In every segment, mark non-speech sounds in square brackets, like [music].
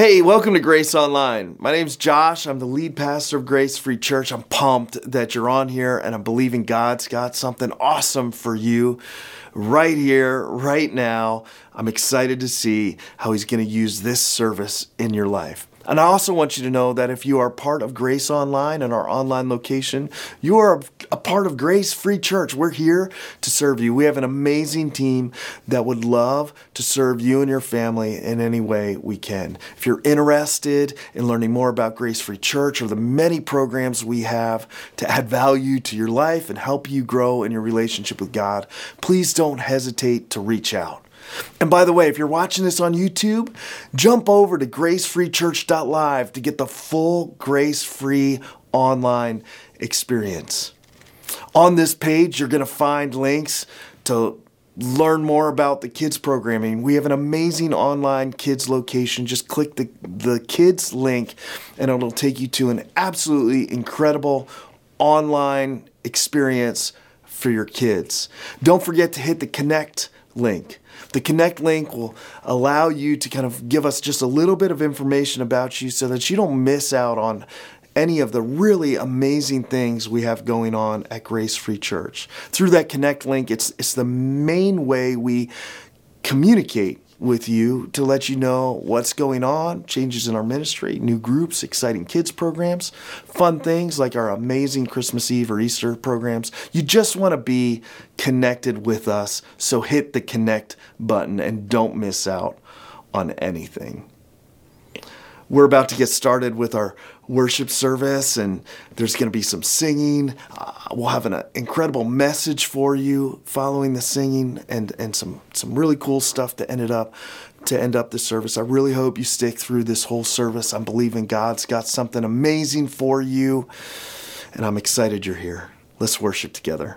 Hey, welcome to Grace Online. My name's Josh. I'm the lead pastor of Grace Free Church. I'm pumped that you're on here and I'm believing God's got something awesome for you right here, right now. I'm excited to see how He's going to use this service in your life. And I also want you to know that if you are part of Grace Online and our online location, you are a part of Grace Free Church. We're here to serve you. We have an amazing team that would love to serve you and your family in any way we can. If you're interested in learning more about Grace Free Church or the many programs we have to add value to your life and help you grow in your relationship with God, please don't hesitate to reach out. And by the way, if you're watching this on YouTube, jump over to gracefreechurch.live to get the full grace free online experience. On this page, you're going to find links to learn more about the kids programming. We have an amazing online kids location. Just click the, the kids link and it'll take you to an absolutely incredible online experience for your kids. Don't forget to hit the connect link. The Connect link will allow you to kind of give us just a little bit of information about you so that you don't miss out on any of the really amazing things we have going on at Grace Free Church. Through that Connect link, it's, it's the main way we communicate with you to let you know what's going on, changes in our ministry, new groups, exciting kids programs, fun things like our amazing Christmas Eve or Easter programs. You just want to be connected with us, so hit the connect button and don't miss out on anything. We're about to get started with our worship service, and there's going to be some singing. Uh, we'll have an uh, incredible message for you following the singing, and and some some really cool stuff to end it up to end up the service. I really hope you stick through this whole service. I'm believing God's got something amazing for you, and I'm excited you're here. Let's worship together.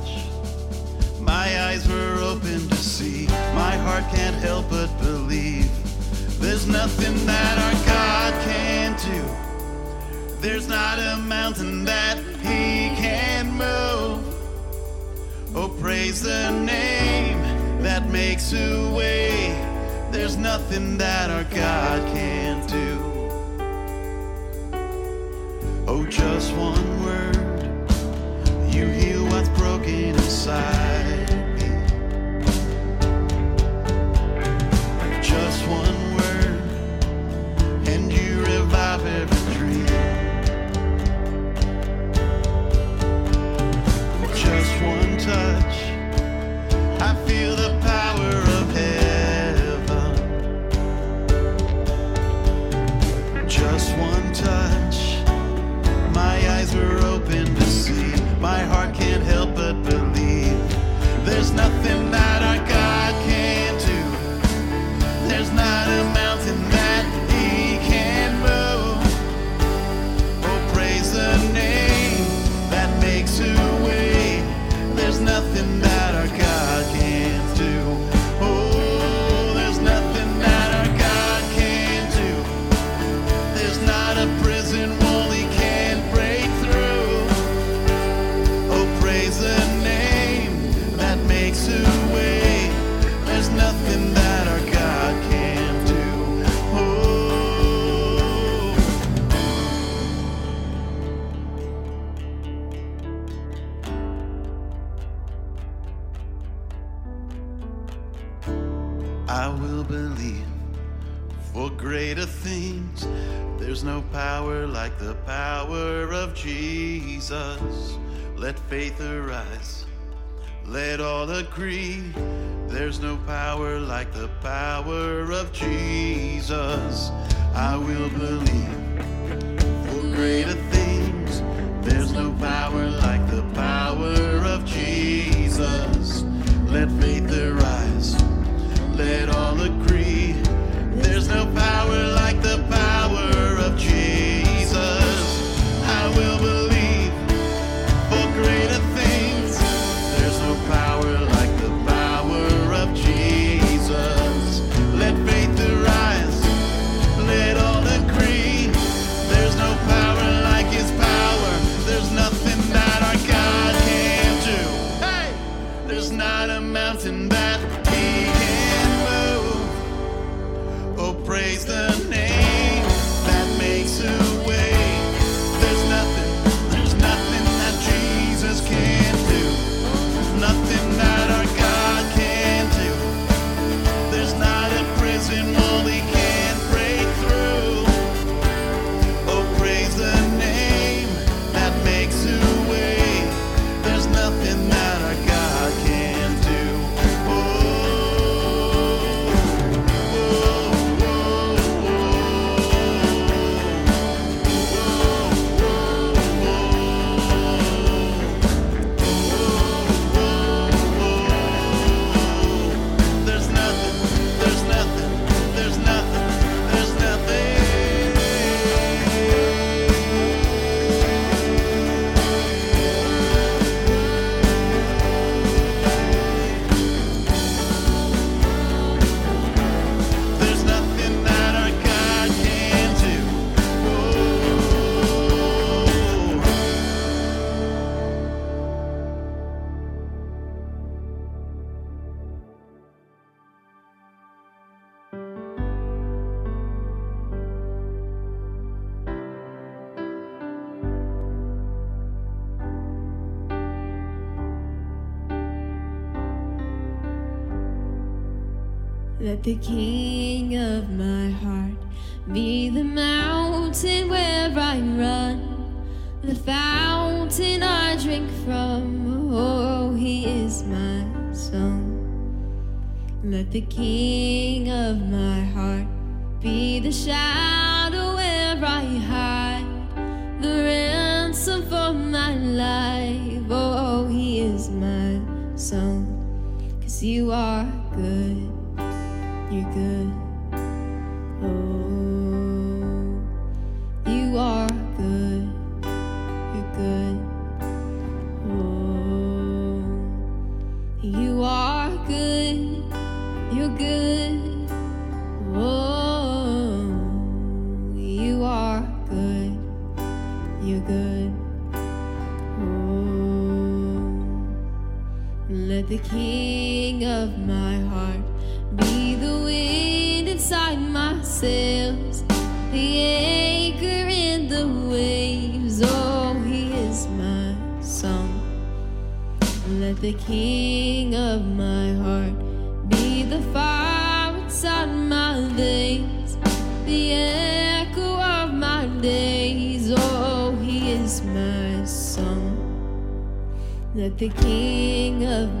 My eyes were open to see. My heart can't help but believe. There's nothing that our God can't do. There's not a mountain that He can't move. Oh, praise the name that makes a way. There's nothing that our God can't do. Oh, just one word. You heal what's broken inside There's nothing There's no power like the power of Jesus. I will believe for greater The king of my heart be the mountain where I run, the fountain I drink from. Oh, he is my song. Let the king you're good. Oh, you are good. You're good. Oh, let the king of my heart be the wind inside my sails, the anchor in the waves. Oh, he is my song. Let the king of my heart that the King of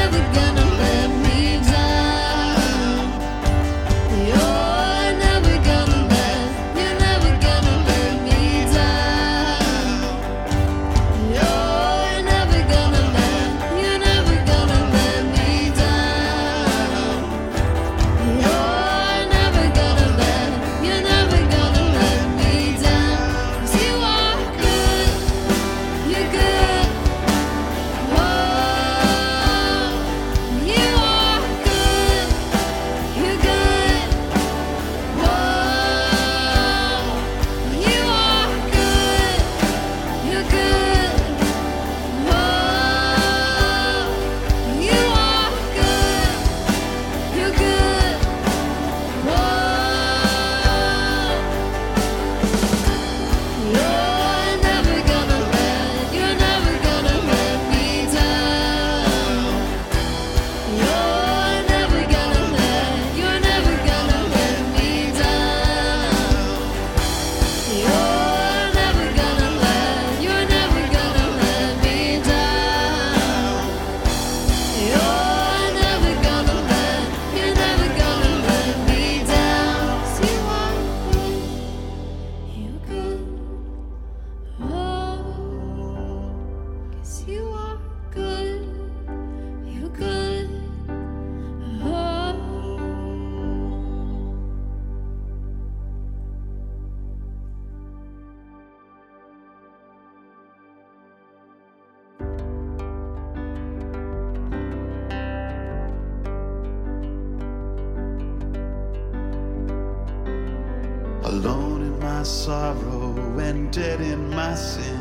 alone in my sorrow and dead in my sin.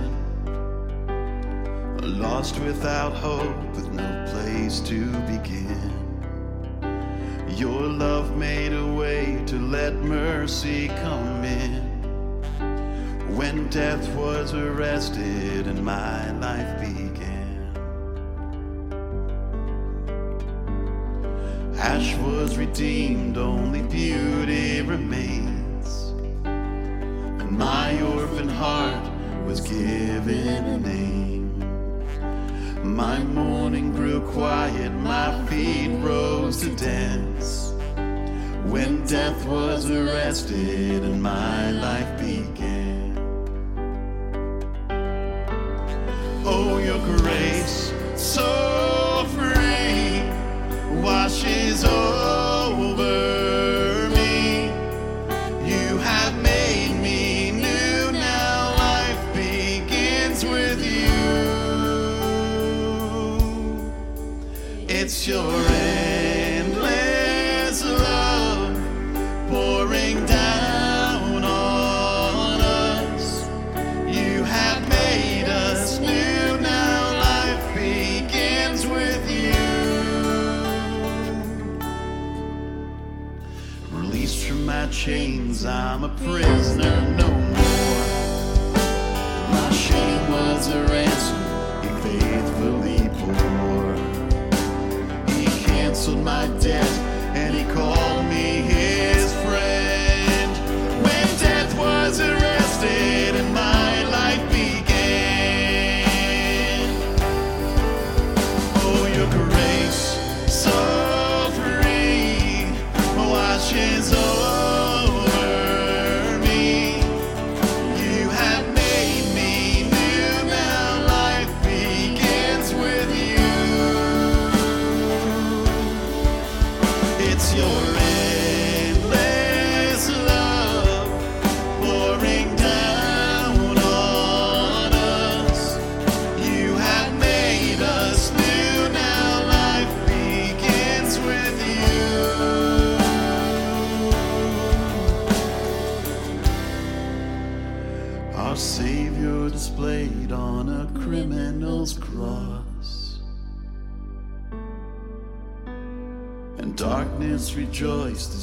Lost without hope, with no place to begin. Your love made a way to let mercy come in. When death was arrested and my life began, ash was redeemed, only beauty remained. My orphan heart was given a name. My mourning grew quiet, my feet rose to dance. When death was arrested and my life began.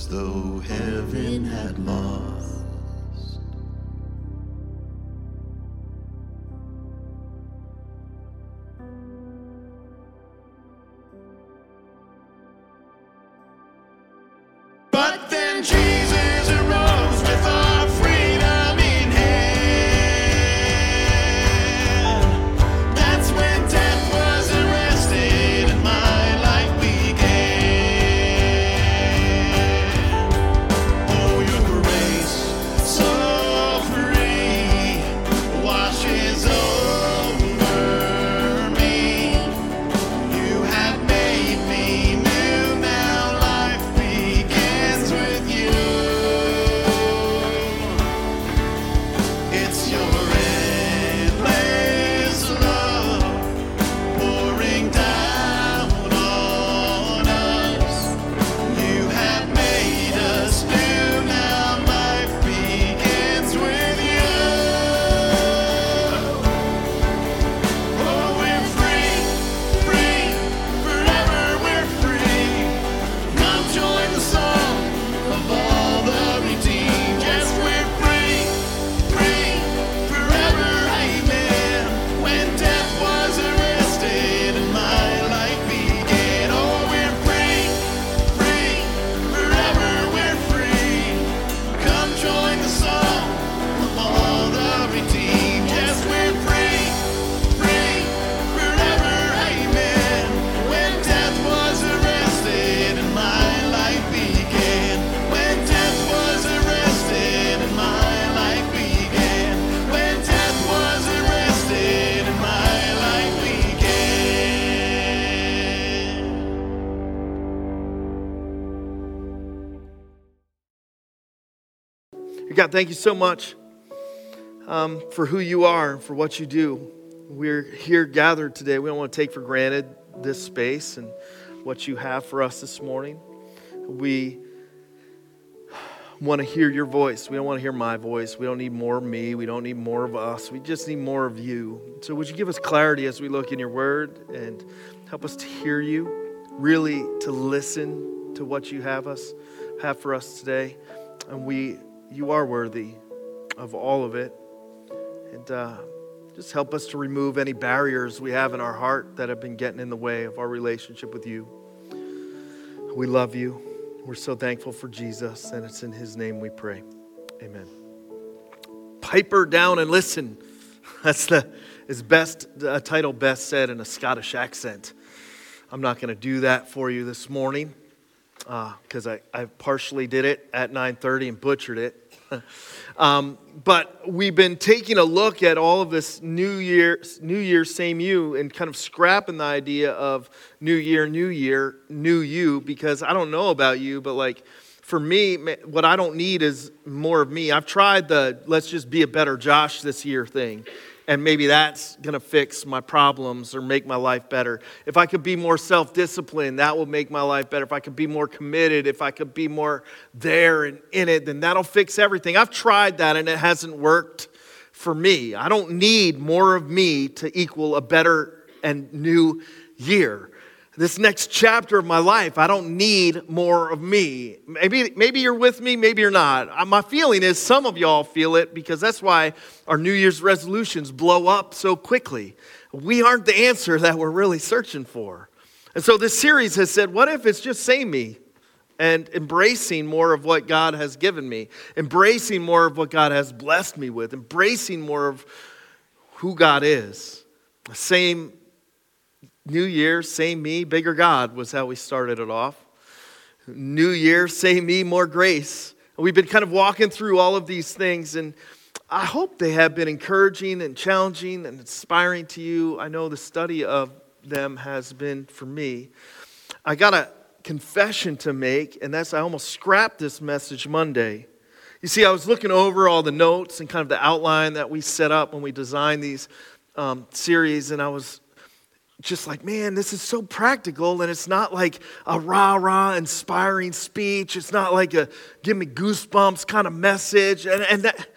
though heaven had lost. God, thank you so much um, for who you are for what you do. We're here gathered today. We don't want to take for granted this space and what you have for us this morning. We want to hear your voice. We don't want to hear my voice. We don't need more of me. We don't need more of us. We just need more of you. So, would you give us clarity as we look in your word and help us to hear you, really to listen to what you have us have for us today? And we, you are worthy of all of it. And uh, just help us to remove any barriers we have in our heart that have been getting in the way of our relationship with you. We love you. We're so thankful for Jesus, and it's in his name we pray. Amen. Piper down and listen. [laughs] That's the is best uh, title best said in a Scottish accent. I'm not going to do that for you this morning because uh, I, I partially did it at 9:30 and butchered it. [laughs] um, but we've been taking a look at all of this New Year, New Year, same you, and kind of scrapping the idea of New Year, New Year, New You, because I don't know about you, but like for me, what I don't need is more of me. I've tried the let's just be a better Josh this year thing and maybe that's going to fix my problems or make my life better. If I could be more self disciplined, that will make my life better. If I could be more committed, if I could be more there and in it, then that'll fix everything. I've tried that and it hasn't worked for me. I don't need more of me to equal a better and new year this next chapter of my life. I don't need more of me. Maybe, maybe you're with me, maybe you're not. Uh, my feeling is some of y'all feel it because that's why our New Year's resolutions blow up so quickly. We aren't the answer that we're really searching for. And so this series has said, what if it's just say me? And embracing more of what God has given me, embracing more of what God has blessed me with, embracing more of who God is. Same New Year, same me, bigger God was how we started it off. New Year, same me, more grace. We've been kind of walking through all of these things, and I hope they have been encouraging and challenging and inspiring to you. I know the study of them has been for me. I got a confession to make, and that's I almost scrapped this message Monday. You see, I was looking over all the notes and kind of the outline that we set up when we designed these um, series, and I was just like, man, this is so practical, and it's not like a rah rah inspiring speech. It's not like a give me goosebumps kind of message. And, and, that,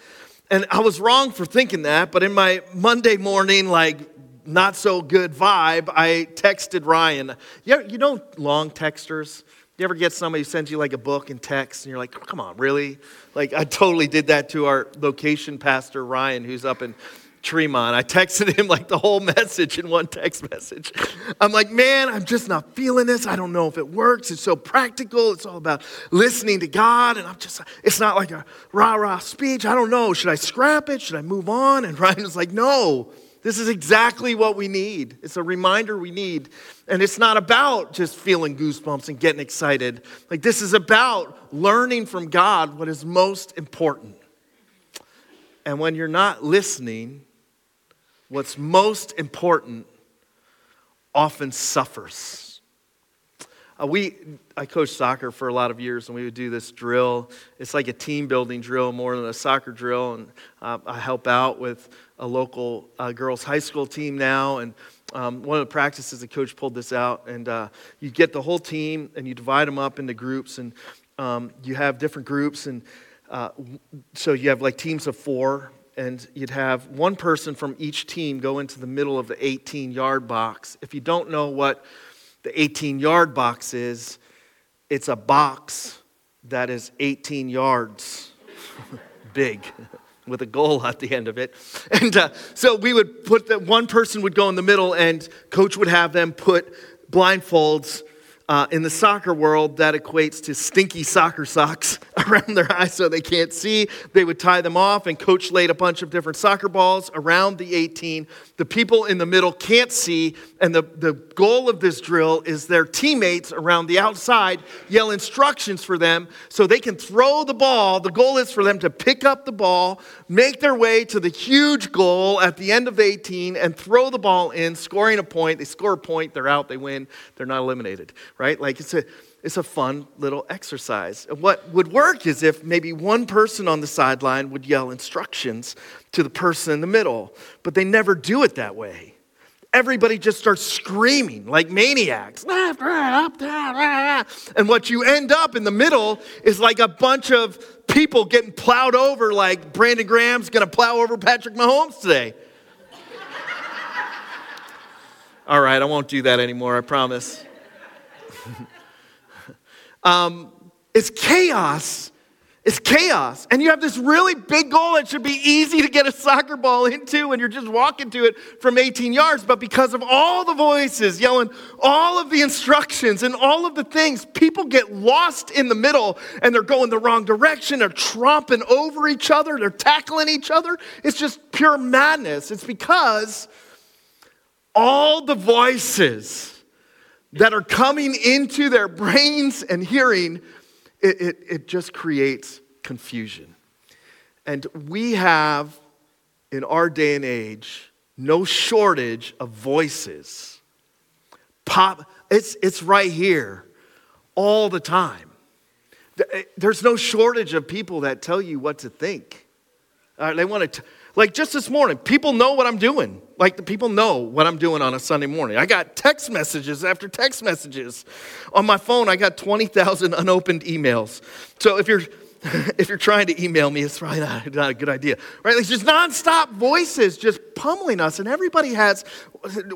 and I was wrong for thinking that, but in my Monday morning, like, not so good vibe, I texted Ryan. You, you know, long texters? You ever get somebody who sends you like a book and text, and you're like, come on, really? Like, I totally did that to our location pastor, Ryan, who's up in Tremont. I texted him like the whole message in one text message. I'm like, man, I'm just not feeling this. I don't know if it works. It's so practical. It's all about listening to God. And I'm just, it's not like a rah rah speech. I don't know. Should I scrap it? Should I move on? And [laughs] Ryan was like, no, this is exactly what we need. It's a reminder we need. And it's not about just feeling goosebumps and getting excited. Like, this is about learning from God what is most important. And when you're not listening, what's most important often suffers. Uh, we, I coached soccer for a lot of years, and we would do this drill. It's like a team building drill more than a soccer drill. And uh, I help out with a local uh, girls' high school team now. And um, one of the practices, the coach pulled this out, and uh, you get the whole team and you divide them up into groups, and um, you have different groups. And uh, so you have like teams of four, and you'd have one person from each team go into the middle of the 18 yard box. If you don't know what the 18 yard box is, it's a box that is 18 yards [laughs] big with a goal at the end of it. [laughs] And uh, so we would put that one person would go in the middle, and coach would have them put blindfolds uh, in the soccer world, that equates to stinky soccer socks [laughs] around their eyes so they can't see. They would tie them off, and coach laid a bunch of different soccer balls around the 18. The people in the middle can't see, and the, the goal of this drill is their teammates around the outside yell instructions for them so they can throw the ball. The goal is for them to pick up the ball, make their way to the huge goal at the end of the 18, and throw the ball in, scoring a point. They score a point, they're out, they win, they're not eliminated right? Like it's a, it's a fun little exercise. What would work is if maybe one person on the sideline would yell instructions to the person in the middle, but they never do it that way. Everybody just starts screaming like maniacs. And what you end up in the middle is like a bunch of people getting plowed over, like Brandon Graham's gonna plow over Patrick Mahomes today. [laughs] All right, I won't do that anymore, I promise. [laughs] um, it's chaos. It's chaos. And you have this really big goal that should be easy to get a soccer ball into, and you're just walking to it from 18 yards. But because of all the voices yelling all of the instructions and all of the things, people get lost in the middle and they're going the wrong direction. They're tromping over each other, they're tackling each other. It's just pure madness. It's because all the voices that are coming into their brains and hearing, it, it, it just creates confusion. And we have, in our day and age, no shortage of voices. Pop, it's, it's right here all the time. Eh, there's no shortage of people that tell you what to think. Uh, they want to, like just this morning, people know what I'm doing. Like the people know what I'm doing on a Sunday morning. I got text messages after text messages. On my phone, I got 20,000 unopened emails. So if you're [laughs] if you're trying to email me, it's probably not, not a good idea, right? It's just nonstop voices just pummeling us, and everybody has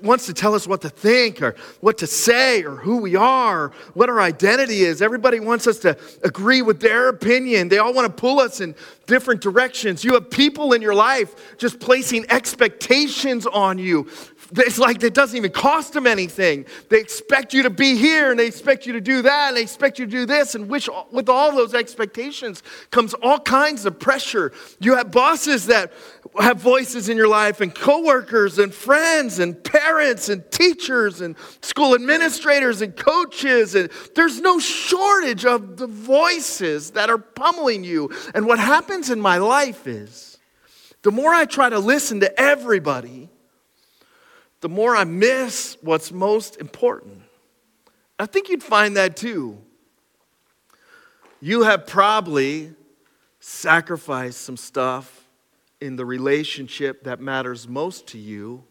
wants to tell us what to think or what to say or who we are, what our identity is. Everybody wants us to agree with their opinion. They all want to pull us in different directions. You have people in your life just placing expectations on you it's like it doesn't even cost them anything. They expect you to be here and they expect you to do that and they expect you to do this. And which, with all those expectations comes all kinds of pressure. You have bosses that have voices in your life and coworkers and friends and parents and teachers and school administrators and coaches. And there's no shortage of the voices that are pummeling you. And what happens in my life is the more I try to listen to everybody, the more I miss what's most important. I think you'd find that too. You have probably sacrificed some stuff in the relationship that matters most to you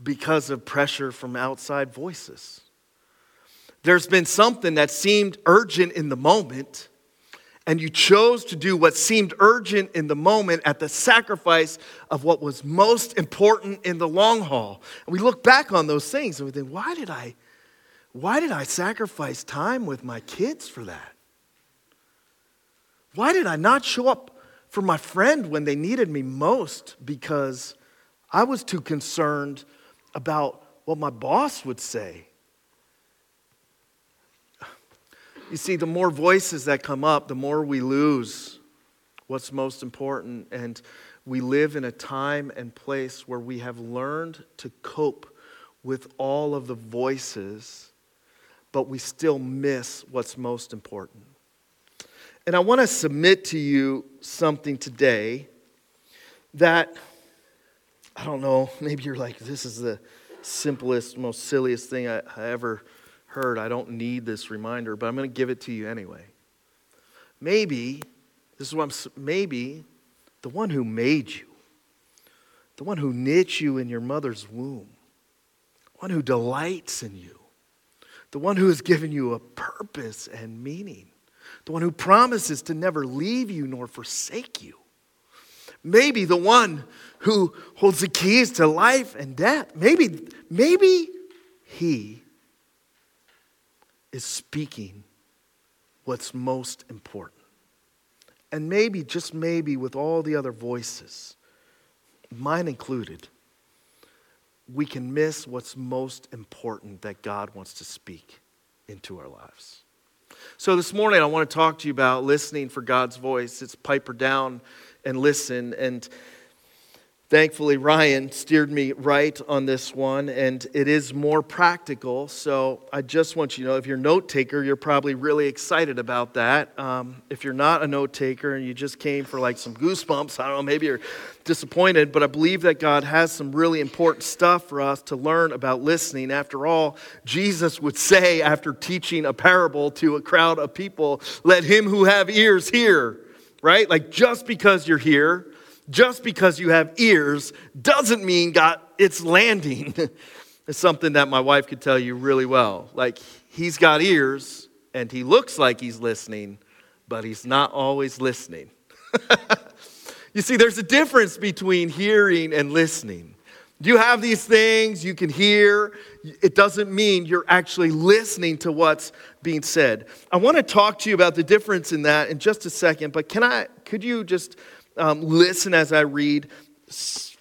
because of pressure from outside voices. There's been something that seemed urgent in the moment and you chose to do what seemed urgent in the moment at the sacrifice of what was most important in the long haul. And we look back on those things and we think, why did I, why did I sacrifice time with my kids for that? Why did I not show up for my friend when they needed me most? Because I was too concerned about what my boss would say You see, the more voices that come up, the more we lose what's most important. And we live in a time and place where we have learned to cope with all of the voices, but we still miss what's most important. And I want to submit to you something today that, I don't know, [laughs] maybe you're like, this is the simplest, most silliest thing I, I ever heard, I don't need this reminder, but I'm going to give it to you anyway. Maybe, this is what I'm, maybe the one who made you, the one who knit you in your mother's womb, one who delights in you, the one who has given you a purpose and meaning, the one who promises to never leave you nor forsake you. Maybe the one who holds the keys to life and death. Maybe, maybe he is speaking what's most important. And maybe, just maybe, with all the other voices, mine included, we can miss what's most important that God wants to speak into our lives. So, this morning, I want to talk to you about listening for God's voice. It's piper down and listen. And Thankfully, Ryan steered me right on this one, and it is more practical. So I just want you to know if you're a note taker, you're probably really excited about that. Um, if you're not a note taker and you just came for like some goosebumps, I don't know, maybe you're disappointed, but I believe that God has some really important stuff for us to learn about listening. After all, Jesus would say, after teaching a parable to a crowd of people, let him who have ears hear, right? Like just because you're here, just because you have ears doesn't mean God it's landing. [laughs] it's something that my wife could tell you really well. Like he's got ears and he looks like he's listening, but he's not always listening. [laughs] you see, there's a difference between hearing and listening. You have these things, you can hear. It doesn't mean you're actually listening to what's being said. I want to talk to you about the difference in that in just a second, but can I, could you just um, listen as I read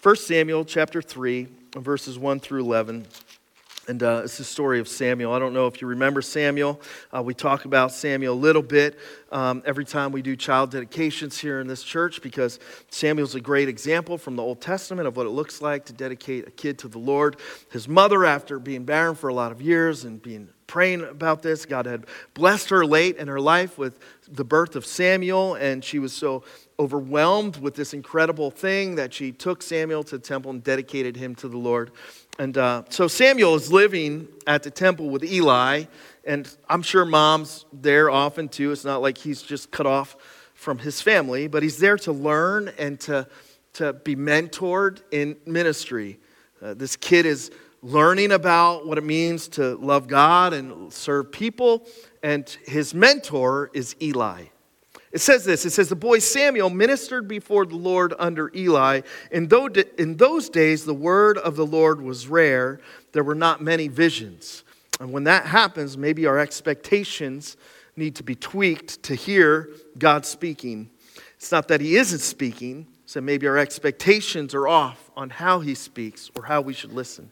1 Samuel chapter 3, verses 1 through 11. And uh, it's the story of Samuel. I don't know if you remember Samuel. Uh, we talk about Samuel a little bit um, every time we do child dedications here in this church because Samuel's a great example from the Old Testament of what it looks like to dedicate a kid to the Lord. His mother, after being barren for a lot of years and being praying about this, God had blessed her late in her life with the birth of Samuel, and she was so overwhelmed with this incredible thing that she took Samuel to the temple and dedicated him to the Lord. And uh, so Samuel is living at the temple with Eli, and I'm sure mom's there often too. It's not like he's just cut off from his family, but he's there to learn and to, to be mentored in ministry. Uh, this kid is learning about what it means to love God and serve people, and his mentor is Eli. It says this it says, The boy Samuel ministered before the Lord under Eli. And though in those days the word of the Lord was rare, there were not many visions. And when that happens, maybe our expectations need to be tweaked to hear God speaking. It's not that He isn't speaking, so maybe our expectations are off on how He speaks or how we should listen.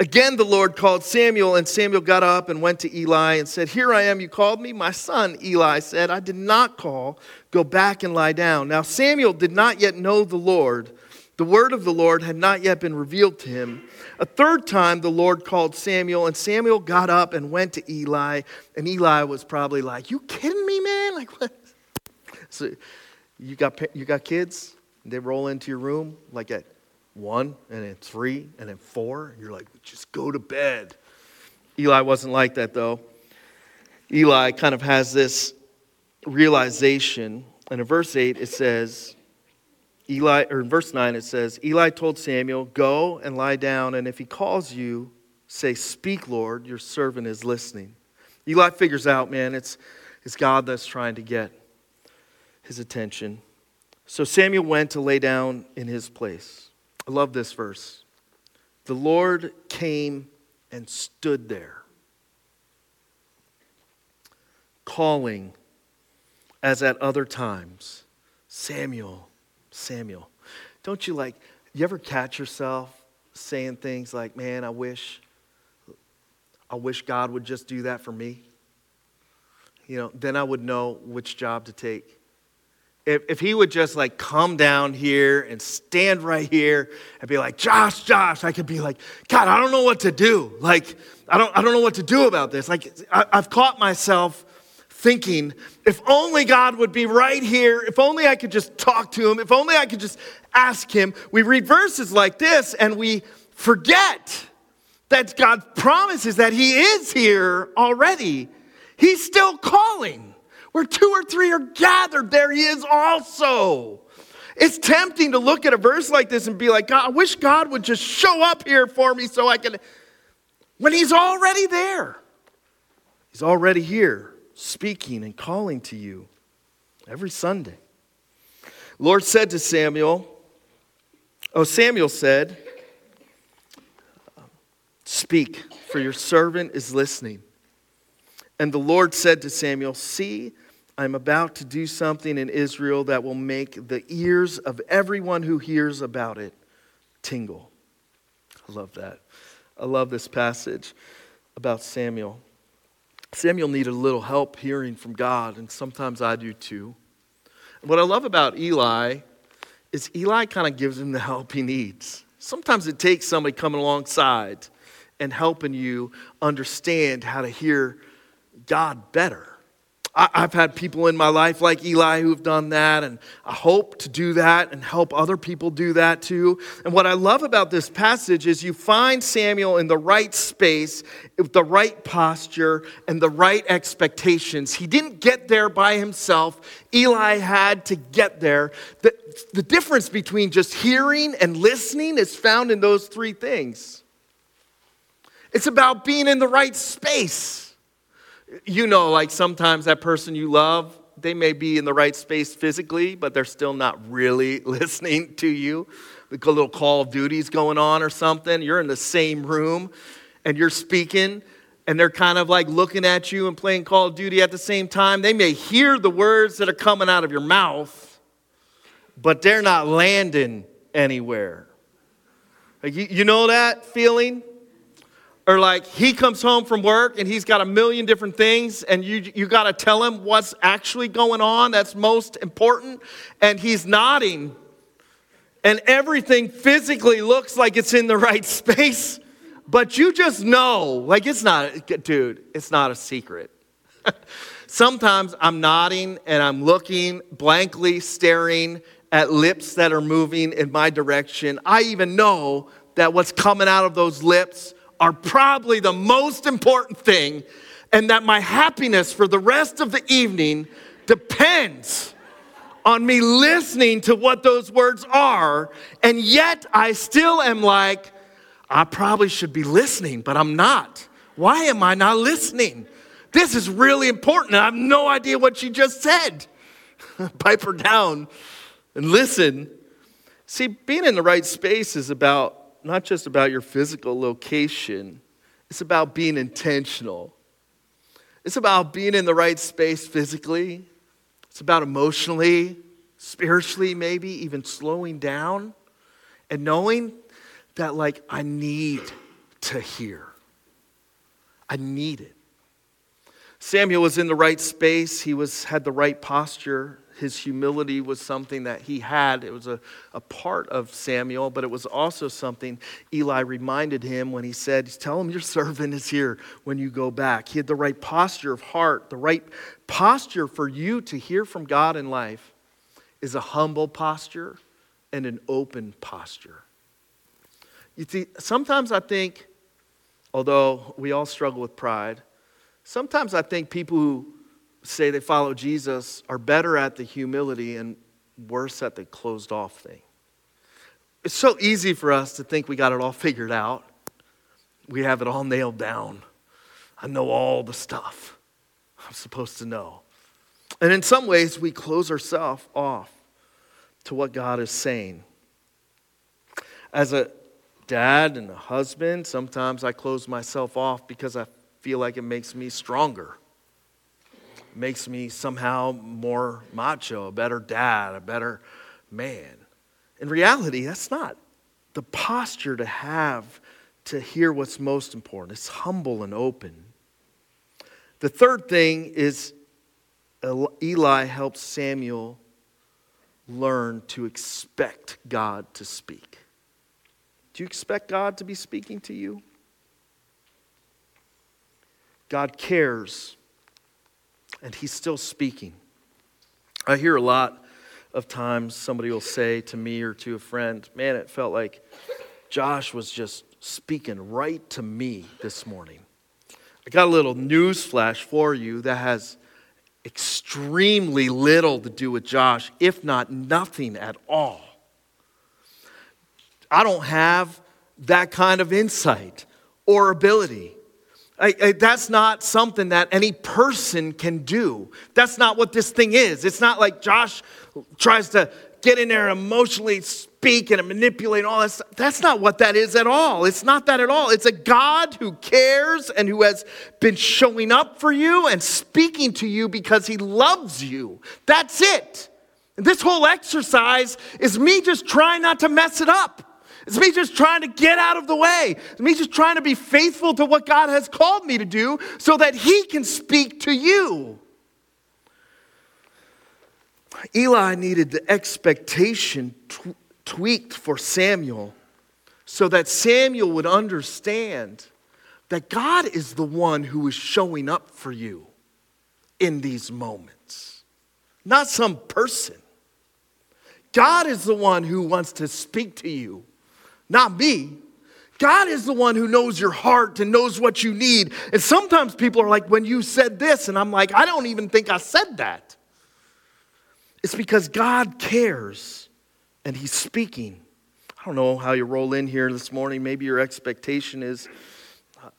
Again, the Lord called Samuel, and Samuel got up and went to Eli and said, Here I am, you called me? My son, Eli said, I did not call. Go back and lie down. Now, Samuel did not yet know the Lord. The word of the Lord had not yet been revealed to him. A third time, the Lord called Samuel, and Samuel got up and went to Eli. And Eli was probably like, You kidding me, man? Like, what? So, you got, you got kids? They roll into your room like at one, and then three, and then four. And You're like, just go to bed. Eli wasn't like that, though. Eli kind of has this realization. And in verse 8, it says, Eli, or in verse 9, it says, Eli told Samuel, Go and lie down, and if he calls you, say, Speak, Lord, your servant is listening. Eli figures out, man, it's, it's God that's trying to get his attention. So Samuel went to lay down in his place. I love this verse. The Lord came and stood there, calling as at other times Samuel, Samuel. Don't you like, you ever catch yourself saying things like, man, I wish, I wish God would just do that for me? You know, then I would know which job to take if, if he would just like come down here and stand right here and be like, Josh, Josh, I could be like, God, I don't know what to do. Like, I don't, I don't know what to do about this. Like, I, I've caught myself thinking, if only God would be right here, if only I could just talk to him, if only I could just ask him. We read verses like this and we forget that God promises that he is here already. He's still calling. Where two or three are gathered, there he is also. It's tempting to look at a verse like this and be like, I wish God would just show up here for me so I can. When he's already there, he's already here speaking and calling to you every Sunday. Lord said to Samuel, Oh, Samuel said, Speak, for your servant is listening. And the Lord said to Samuel, See, I'm about to do something in Israel that will make the ears of everyone who hears about it tingle. I love that. I love this passage about Samuel. Samuel needed a little help hearing from God, and sometimes I do too. What I love about Eli is Eli kind of gives him the help he needs. Sometimes it takes somebody coming alongside and helping you understand how to hear God better. I've had people in my life like Eli who've done that, and I hope to do that and help other people do that too. And what I love about this passage is you find Samuel in the right space, with the right posture, and the right expectations. He didn't get there by himself, Eli had to get there. The, the difference between just hearing and listening is found in those three things it's about being in the right space you know, like sometimes that person you love, they may be in the right space physically, but they're still not really [laughs] listening to you. The little Call of Duty's going on or something. You're in the same room and you're speaking, and they're kind of like looking at you and playing Call of Duty at the same time. They may hear the words that are coming out of your mouth, but they're not landing anywhere. You, you know that feeling? Or like he comes home from work and he's got a million different things, and you, you got to tell him what's actually going on that's most important. And he's nodding, and everything physically looks like it's in the right space, but you just know, like it's not, dude, it's not a secret. [laughs] Sometimes I'm nodding and I'm looking blankly, staring at lips that are moving in my direction. I even know that what's coming out of those lips are probably the most important thing, and that my happiness for the rest of the evening depends on me listening to what those words are, and yet I still am like, I probably should be listening, but I'm not. Why am I not listening? This is really important. I have no idea what she just said. [laughs] Pipe her down and listen. See, being in the right space is about not just about your physical location, it's about being intentional. It's about being in the right space physically, it's about emotionally, spiritually, maybe even slowing down and knowing that, like, I need to hear. I need it. Samuel was in the right space, he was, had the right posture, his humility was something that he had. It was a, a part of Samuel, but it was also something Eli reminded him when he said, Tell him your servant is here when you go back. He had the right posture of heart, the right posture for you to hear from God in life is a humble posture and an open posture. You see, sometimes I think, although we all struggle with pride, sometimes I think people who say they follow Jesus are better at the humility and worse at the closed off thing. It's so easy for us to think we got it all figured out. We have it all nailed down. I know all the stuff I'm supposed to know. And in some ways, we close ourselves off to what God is saying. As a dad and a husband, sometimes I close myself off because I feel like it makes me stronger makes me somehow more macho, a better dad, a better man. In reality, that's not the posture to have to hear what's most important. It's humble and open. The third thing is Eli helps Samuel learn to expect God to speak. Do you expect God to be speaking to you? God cares and he's still speaking. I hear a lot of times somebody will say to me or to a friend, Man, it felt like Josh was just speaking right to me this morning. I got a little news flash for you that has extremely little to do with Josh, if not nothing at all. I don't have that kind of insight or ability. I, I, that's not something that any person can do. That's not what this thing is. It's not like Josh tries to get in there and emotionally speak and manipulate all that stuff. That's not what that is at all. It's not that at all. It's a God who cares and who has been showing up for you and speaking to you because he loves you. That's it. And this whole exercise is me just trying not to mess it up. It's me just trying to get out of the way. It's me just trying to be faithful to what God has called me to do so that He can speak to you. Eli needed the expectation t- tweaked for Samuel so that Samuel would understand that God is the one who is showing up for you in these moments, not some person. God is the one who wants to speak to you not me. God is the one who knows your heart and knows what you need. And sometimes people are like, when you said this, and I'm like, I don't even think I said that. It's because God cares and He's speaking. I don't know how you roll in here this morning. Maybe your expectation is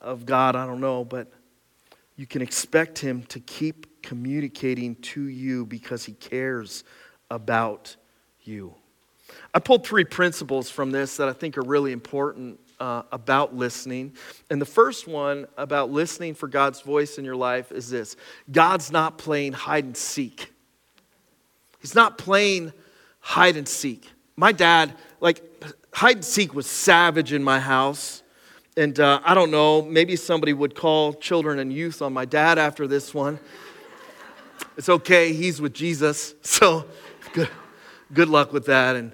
of God, I don't know, but you can expect Him to keep communicating to you because He cares about you. I pulled three principles from this that I think are really important uh, about listening. And the first one about listening for God's voice in your life is this God's not playing hide and seek. He's not playing hide and seek. My dad, like, hide and seek was savage in my house. And uh, I don't know, maybe somebody would call children and youth on my dad after this one. It's okay, he's with Jesus. [laughs] So good, good luck with that. And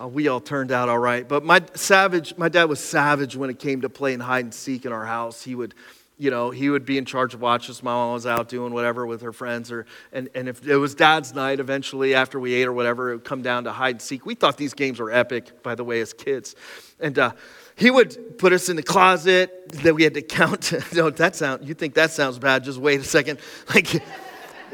uh, we all turned out all right. But my savage, my dad was savage when it came to playing hide and seek in our house. He would, you know, he would be in charge of watches. My mom was out doing whatever with her friends, or and, and if it was dad's night, eventually after we ate or whatever, it would come down to hide and seek. We thought these games were epic, by the way, as kids, and. Uh, he would put us in the closet that we had to count. [laughs] no, that sound. You think that sounds bad? Just wait a second. Like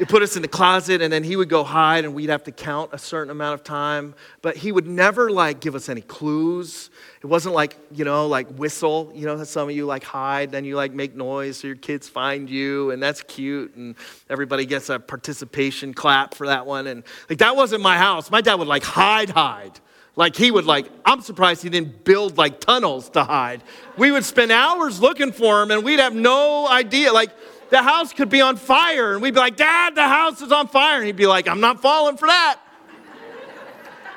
he put us in the closet and then he would go hide and we'd have to count a certain amount of time. But he would never like give us any clues. It wasn't like you know like whistle. You know some of you like hide then you like make noise so your kids find you and that's cute and everybody gets a participation clap for that one. And like that wasn't my house. My dad would like hide hide. Like he would like i'm surprised he didn't build like tunnels to hide. We would spend hours looking for him and we'd have no idea. Like the house could be on fire. And we'd be like, Dad, the house is on fire. And he'd be like, I'm not falling for that.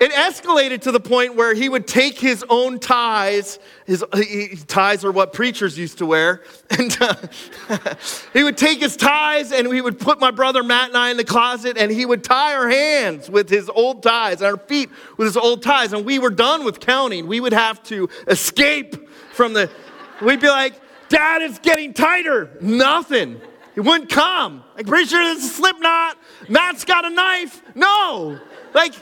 It escalated to the point where he would take his own ties. His he, ties are what preachers used to wear, [laughs] and uh, [laughs] he would take his ties and he would put my brother Matt and I in the closet, and he would tie our hands with his old ties, and our feet with his old ties, and we were done with counting. We would have to escape from the. We'd be like, Dad, it's getting tighter. Nothing. It wouldn't come. Like, pretty sure is a slip knot. Matt's got a knife. No. Like,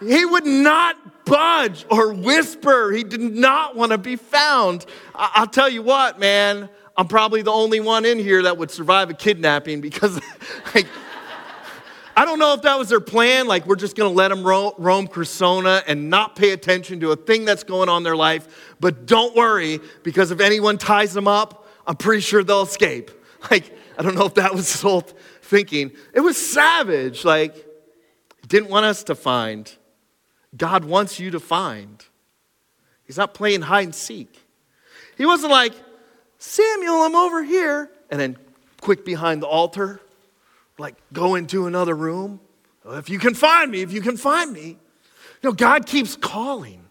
he would not budge or whisper. He did not want to be found. I- will tell you what, man, I'm probably the only one in here that would survive a kidnapping because, [laughs] like, I don't know if that was their plan. Like, we're just going to let them ro- roam Cressona and not pay attention to a thing that's going on in their life. But don't worry, because if anyone ties them up, I'm pretty sure they'll escape. [laughs] Like, I don't know if that was his whole thinking. It was savage. Like, didn't want us to find. God wants you to find. He's not playing hide and seek. He wasn't like, Samuel, I'm over here. And then quick behind the altar like go into another room. If you can find me, if you can find me. No, God keeps calling.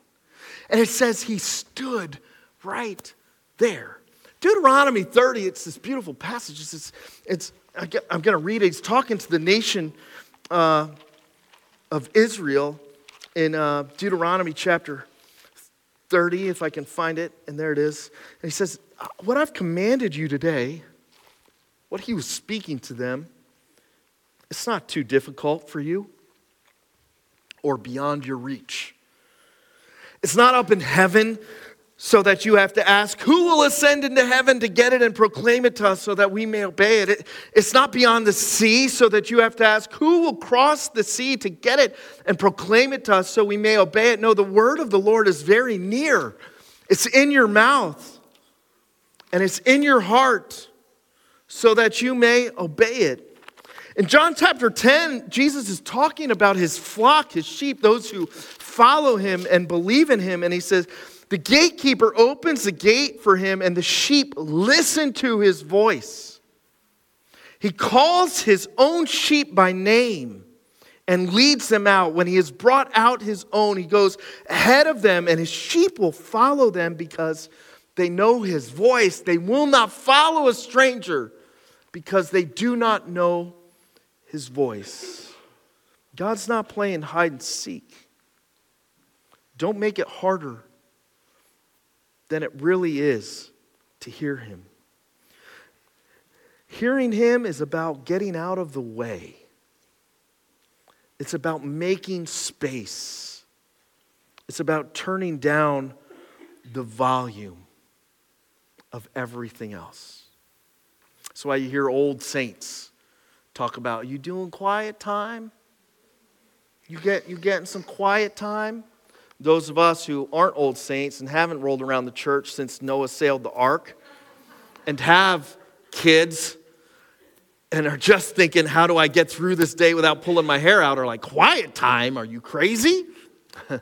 And it says he stood right there. Deuteronomy 30, it's this beautiful passage. It's, it's, I'm going to read it. He's talking to the nation uh, of Israel in uh, Deuteronomy chapter 30, if I can find it. And there it is. And he says, What I've commanded you today, what he was speaking to them, it's not too difficult for you or beyond your reach. It's not up in heaven so that you have to ask, who will ascend into heaven to get it and proclaim it to us so that we may obey it? It's not beyond the sea so that you have to ask, who will cross the sea to get it and proclaim it to us so we may obey it? No, the word of the Lord is very near. It's in your mouth and it's in your heart. so that you may obey it. In John chapter 10, Jesus is talking about his flock, his sheep, those who follow him and believe in him. And he says, The gatekeeper opens the gate for him, and the sheep listen to his voice. He calls his own sheep by name and leads them out. When he has brought out his own, he goes ahead of them, and his sheep will follow them because they know his voice. They will not follow a stranger because they do not know his voice. God's not playing hide and seek. Don't make it harder than it really is to hear him. Hearing him is about getting out of the way. It's about making space. It's about turning down the volume of everything else. That's why you hear old saints talk about you doing quiet time? You get you getting some quiet time? Those of us who aren't old saints and haven't rolled around the church since Noah sailed the ark and have kids and are just thinking, how do I get through this day without pulling my hair out? Or like, quiet time? Are you crazy? [laughs]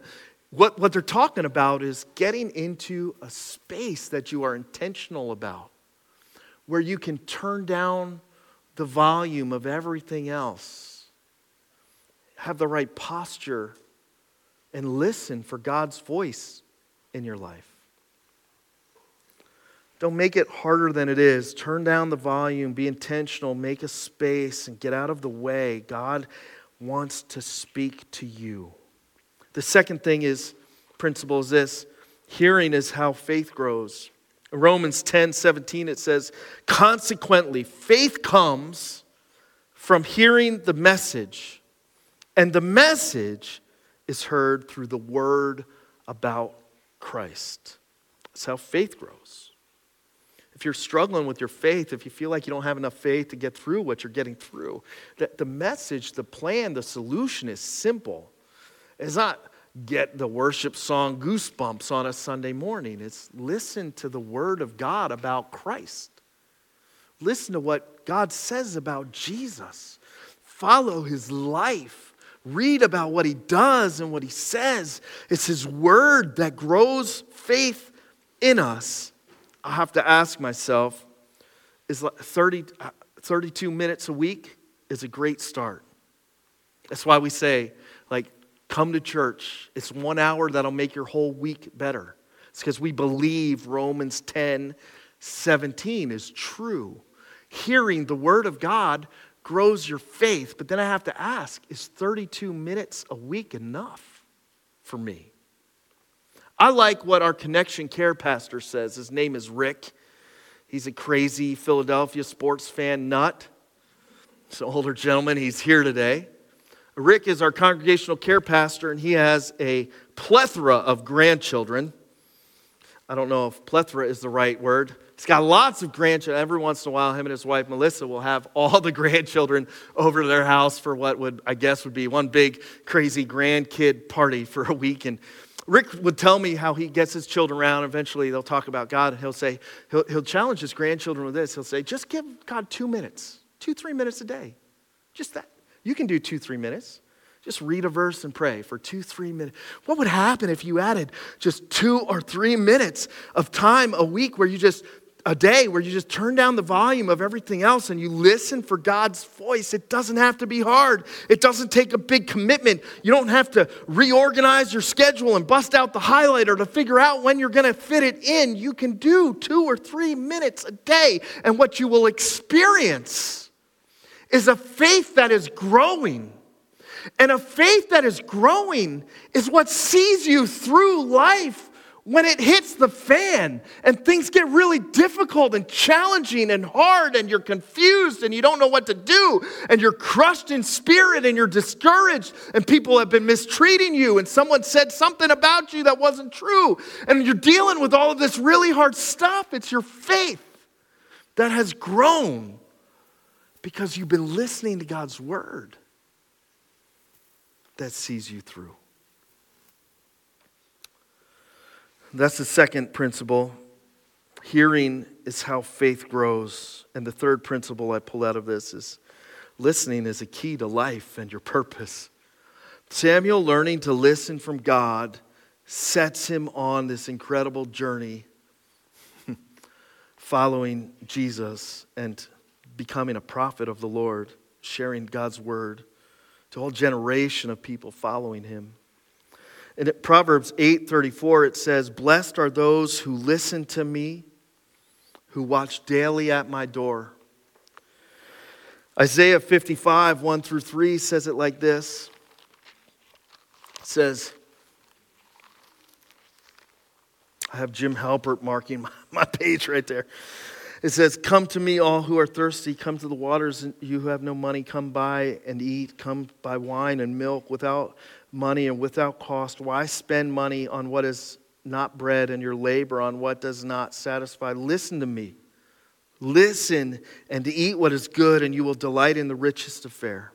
what, what they're talking about is getting into a space that you are intentional about, where you can turn down the volume of everything else, have the right posture, and listen for God's voice in your life. Don't make it harder than it is. Turn down the volume, be intentional, make a space, and get out of the way. God wants to speak to you. The second thing is principle is this hearing is how faith grows. In Romans 10 17, it says, Consequently, faith comes from hearing the message, and the message is heard through the word about Christ. That's how faith grows. If you're struggling with your faith, if you feel like you don't have enough faith to get through what you're getting through, that the message, the plan, the solution is simple. It's not get the worship song goosebumps on a Sunday morning. It's listen to the word of God about Christ. Listen to what God says about Jesus. Follow his life. Read about what he does and what he says. It's his word that grows faith in us. I have to ask myself is 30, uh, 32 minutes a week is a great start. That's why we say, like, Come to church. It's one hour that'll make your whole week better. It's because we believe Romans 10 17 is true. Hearing the word of God grows your faith. But then I have to ask is 32 minutes a week enough for me? I like what our connection care pastor says. His name is Rick. He's a crazy Philadelphia sports fan nut. He's an older gentleman. He's here today. Rick is our congregational care pastor, and he has a plethora of grandchildren. I don't know if plethora is the right word. He's got lots of grandchildren. Every once in a while, him and his wife Melissa will have [laughs] all the grandchildren over to their house for what would, I guess, would be one big crazy grandkid party for a week. And Rick would tell me how he gets his children around. Eventually, they'll talk about God, and he'll say, he'll, he'll challenge his grandchildren with this. He'll say, just give God two minutes, two, three minutes a day. Just that. You can do two, three minutes. Just read a verse and pray for two, three minutes. What would happen if you added just two or three minutes of time a week where you just, a day where you just turn down the volume of everything else and you listen for God's voice? It doesn't have to be hard, it doesn't take a big commitment. You don't have to reorganize your schedule and bust out the highlighter to figure out when you're going to fit it in. You can do two or three minutes a day, and what you will experience is a faith that is growing. And a faith that is growing is what sees you through life when it hits the fan and things get really difficult and challenging and hard and you're confused and you don't know what to do and you're crushed in spirit and you're discouraged and people have been mistreating you and someone said something about you that wasn't true and you're dealing with all of this really hard stuff. It's your faith that has grown because you've been listening to God's word that sees you through. That's the second principle. Hearing is how faith grows. And the third principle I pull out of this is listening is a key to life and your purpose. Samuel learning to listen from God sets him on this incredible journey [laughs] following Jesus and becoming a prophet of the Lord, sharing God's word to a whole generation of people following him. In Proverbs 8:34 it says, "Blessed are those who listen to me, who watch daily at my door." Isaiah 55, 1 through 3 says it like this. It says, I have Jim Halpert marking my, [laughs] page right there. It says, Come to me, all who are thirsty. Come to the waters, and you who have no money, come buy and eat. Come buy wine and milk without money and without cost. Why spend money on what is not bread and your labor on what does not satisfy? Listen to me. Listen and eat what is good, and you will delight in the richest of fare.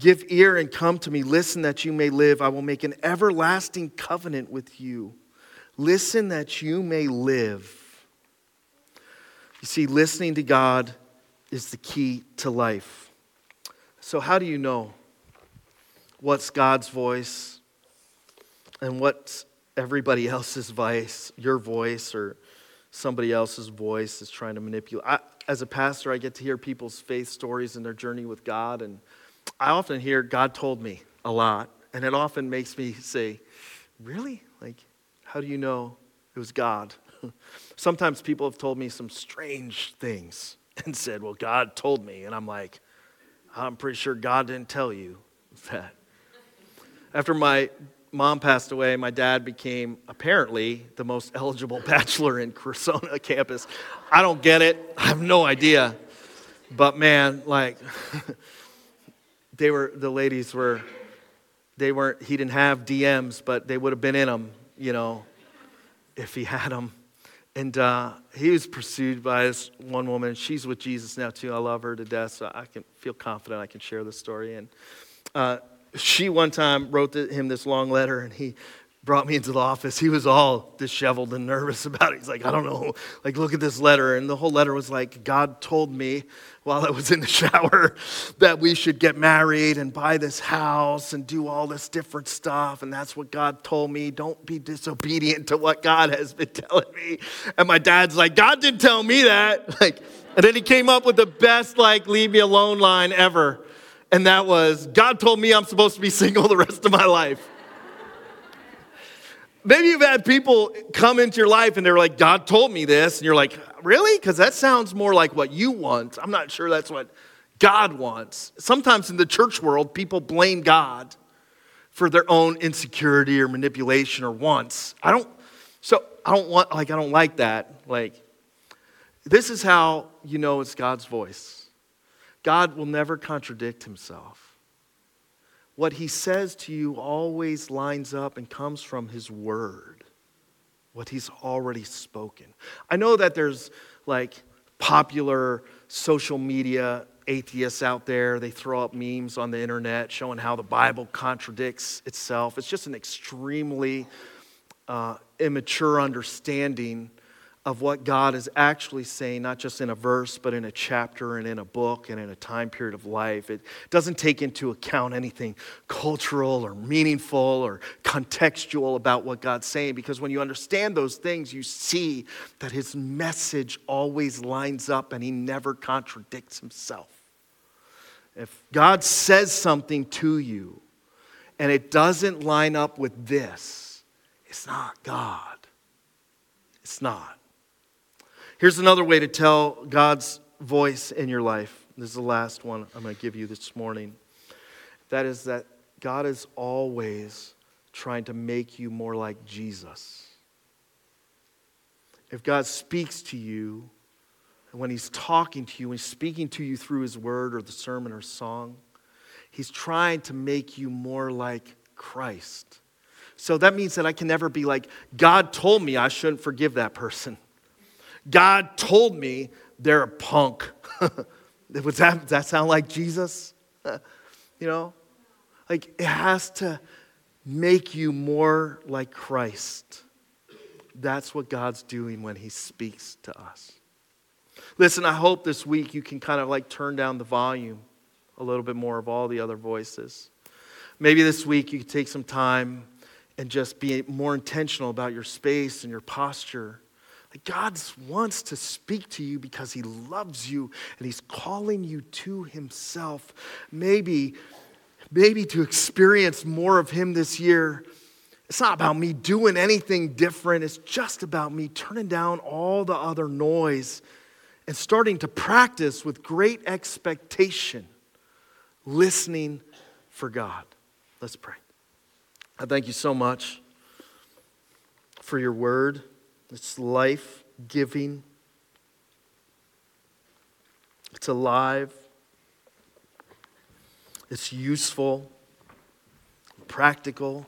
Give ear and come to me. Listen that you may live. I will make an everlasting covenant with you. Listen that you may live. You see, listening to God is the key to life. So, how do you know what's God's voice and what's everybody else's voice, your voice, or somebody else's voice is trying to manipulate? I, as a pastor, I get to hear people's faith stories and their journey with God, and I often hear, God told me a lot, and it often makes me say, Really? Like, how do you know it was God? [laughs] Sometimes people have told me some strange things [laughs] and said, Well, God told me. And I'm like, I'm pretty sure God didn't tell you that. After my mom passed away, my dad became apparently the most eligible [laughs] bachelor in Cressona campus. I don't get it, I have no idea. But man, like, [laughs] they were, the ladies were, they weren't, he didn't have DMs, but they would have been in them, you know, if he had them. And uh, he was pursued by this one woman. She's with Jesus now, too. I love her to death, so I can feel confident I can share the story. And uh, she one time wrote him this long letter, and he brought me into the office. He was all disheveled and nervous [laughs] about it. He's like, I don't know. Like, look at this letter. And the whole letter was like, God told me while I was in the [laughs] shower that we should get married and buy this house and do all this different stuff. And that's what God told me. Don't be disobedient to what God has been [laughs] telling me. And my dad's like, God didn't tell me that. Like, and then he came up with the best, like, leave me alone line ever. And that was, God told me I'm supposed to be [laughs] single the rest of my life. Maybe you've had people come into your life and they're like, God told me this. And you're like, really? Because that sounds more like what you want. I'm not sure that's what God wants. Sometimes in the church world, people blame God for their own insecurity or manipulation or wants. I don't, so I don't want, like, I don't like that. Like, this is how you know it's God's voice. God will never contradict himself what he says to you always lines up and comes from his word, what he's already spoken. I know that there's like popular social media atheists out there. They throw up memes on the internet showing how the Bible contradicts itself. It's just an extremely uh, immature understanding of what God is actually saying, not just in a verse, but in a chapter and in a book and in a time period of life. It doesn't take into account anything cultural or meaningful or contextual about what God's saying, because when you understand those things, you see that His message always lines up and He never contradicts Himself. If God says something to you and it doesn't line up with this, it's not God. It's not. Here's another way to tell God's voice in your life. This is the last one I'm going to give you this morning. That is that God is always trying to make you more like Jesus. If God speaks to you, and when He's talking to you, when He's speaking to you through His word or the sermon or song, He's trying to make you more like Christ. So that means that I can never be like, God told me I shouldn't forgive that person. God told me they're a punk. [laughs] That, does that sound like Jesus? [laughs] you know? Like it has to make you more like Christ. That's what God's doing when He speaks to us. Listen, I hope this week you can kind of like turn down the volume a little bit more of all the other voices. Maybe this week you could take some time and just be more intentional about your space and your posture. God wants to speak to you because He loves you and He's calling you to Himself. Maybe, maybe to experience more of Him this year. It's not about me doing anything different. It's just about me turning down all the other noise and starting to practice with great expectation, listening for God. Let's pray. I thank you so much for your word. It's life giving, it's alive, it's useful, practical.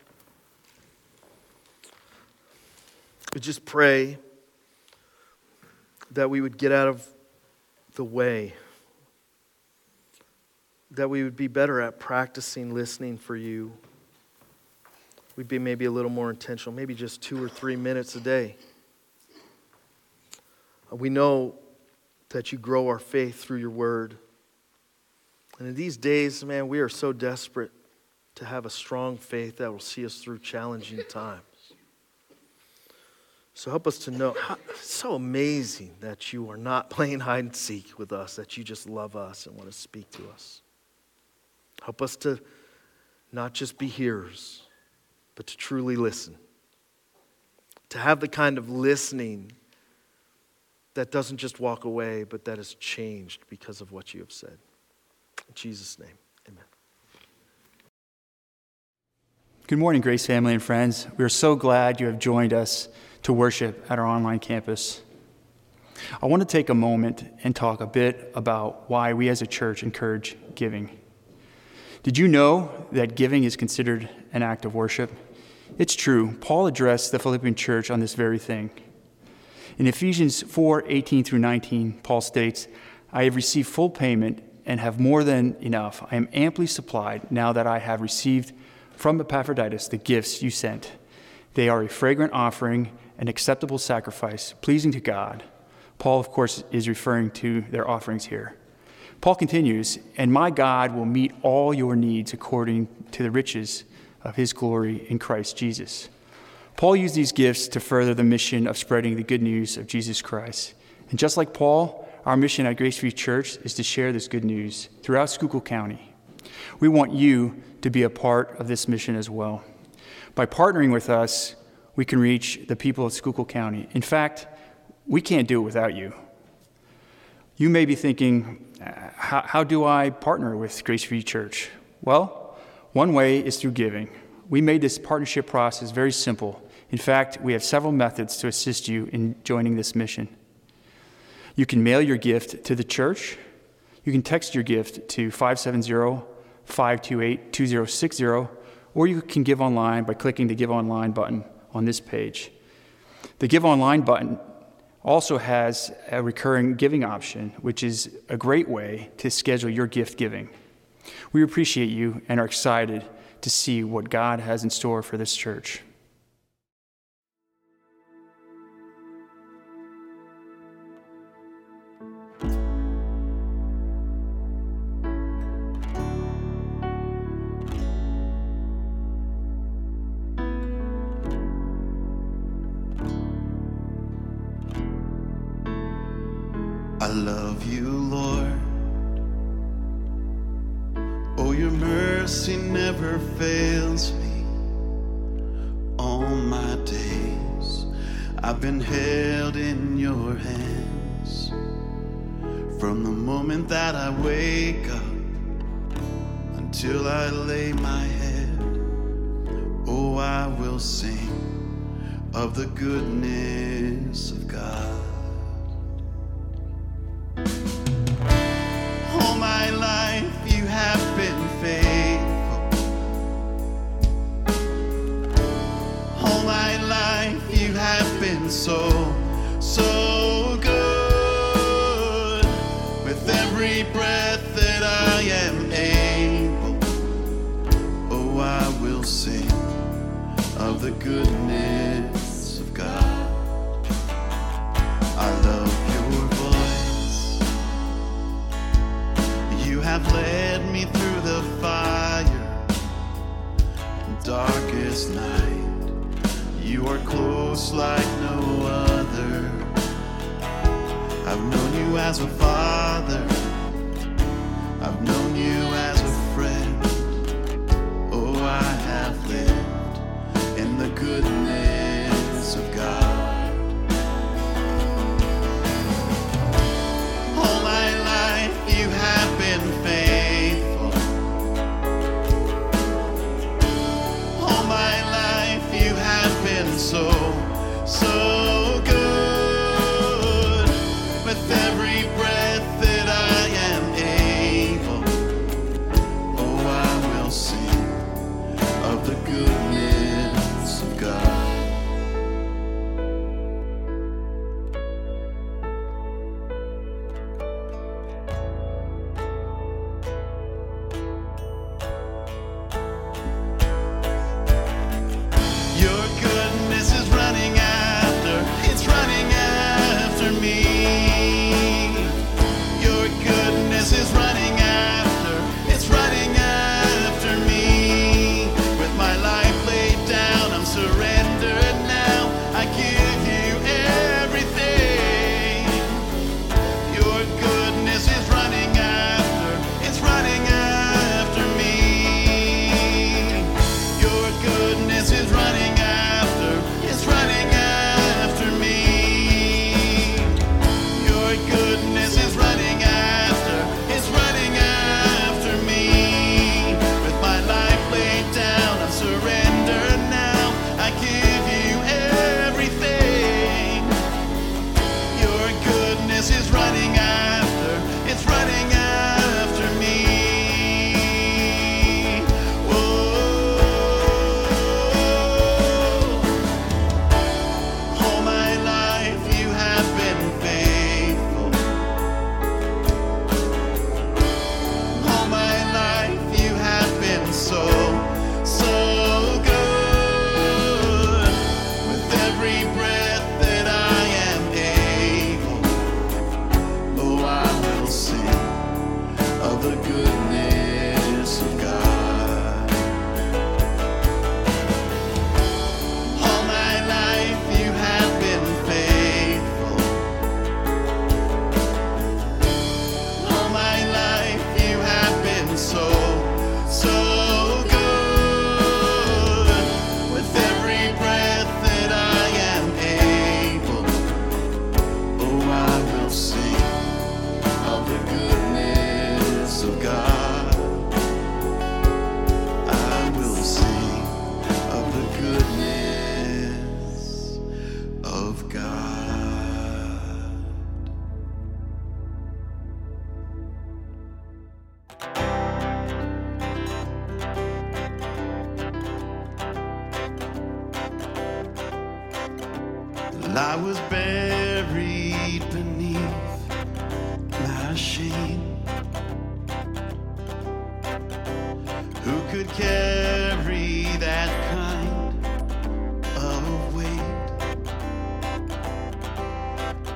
We just pray that we would get out of the way, that we would be better at practicing listening for you. We'd be maybe a little more intentional, maybe just two or three minutes a day. We know that you grow our faith through your word. And in these days, man, we are so desperate to have a strong faith that will see us through challenging [laughs] times. So help us to know how, it's so amazing that you are not [laughs] playing hide and seek with us, that you just love us and want to speak to us. Help us to not just be hearers, but to truly listen. To have the kind of listening that doesn't just walk away, but that is changed because of what you have said. In Jesus' name, amen. Good morning, Grace family and friends. We are so glad you have joined us to worship at our online campus. I want to take a moment and talk a bit about why we as a church encourage giving. Did you know that giving is considered an act of worship? It's true. Paul addressed the Philippian church on this very thing. In Ephesians 4 18 through 19, Paul states, I have received full payment and have more than enough. I am amply supplied now that I have received from Epaphroditus the gifts you sent. They are a fragrant offering an acceptable sacrifice, pleasing to God. Paul, of course, is referring to their offerings here. Paul continues, and my God will meet all your needs according to the riches of his glory in Christ Jesus. Paul used these gifts to further the mission of spreading the good news of Jesus Christ. And just like Paul, our mission at Grace Free Church is to share this good news throughout Schuylkill County. We want you to be a part of this mission as well. By partnering with us, we can reach the people of Schuylkill County. In fact, we can't do it without you. You may be thinking, how, how do I partner with Grace Free Church? Well, one way is through giving. We made this partnership process very simple. In fact, we have several methods to assist you in joining this mission. You can mail your gift to the church. You can text your gift to 570 528 2060, or you can give online by clicking the Give Online button on this page. The Give Online button also has a recurring giving option, which is a great way to schedule your gift giving. We appreciate you and are excited to see what God has in store for this church. Fails me. All my days I've been held in your hands. From the moment that I wake up until I lay my head, oh, I will sing of the goodness of God. All my life you have been faithful. and so, so good. With every breath that I am able, oh, I will sing of the goodness of God. I love your voice. You have led me through the fire and darkest night. You are close like no other. I've known you as a father.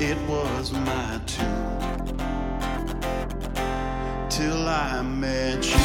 it was my tune till I met you.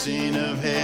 Citizen of I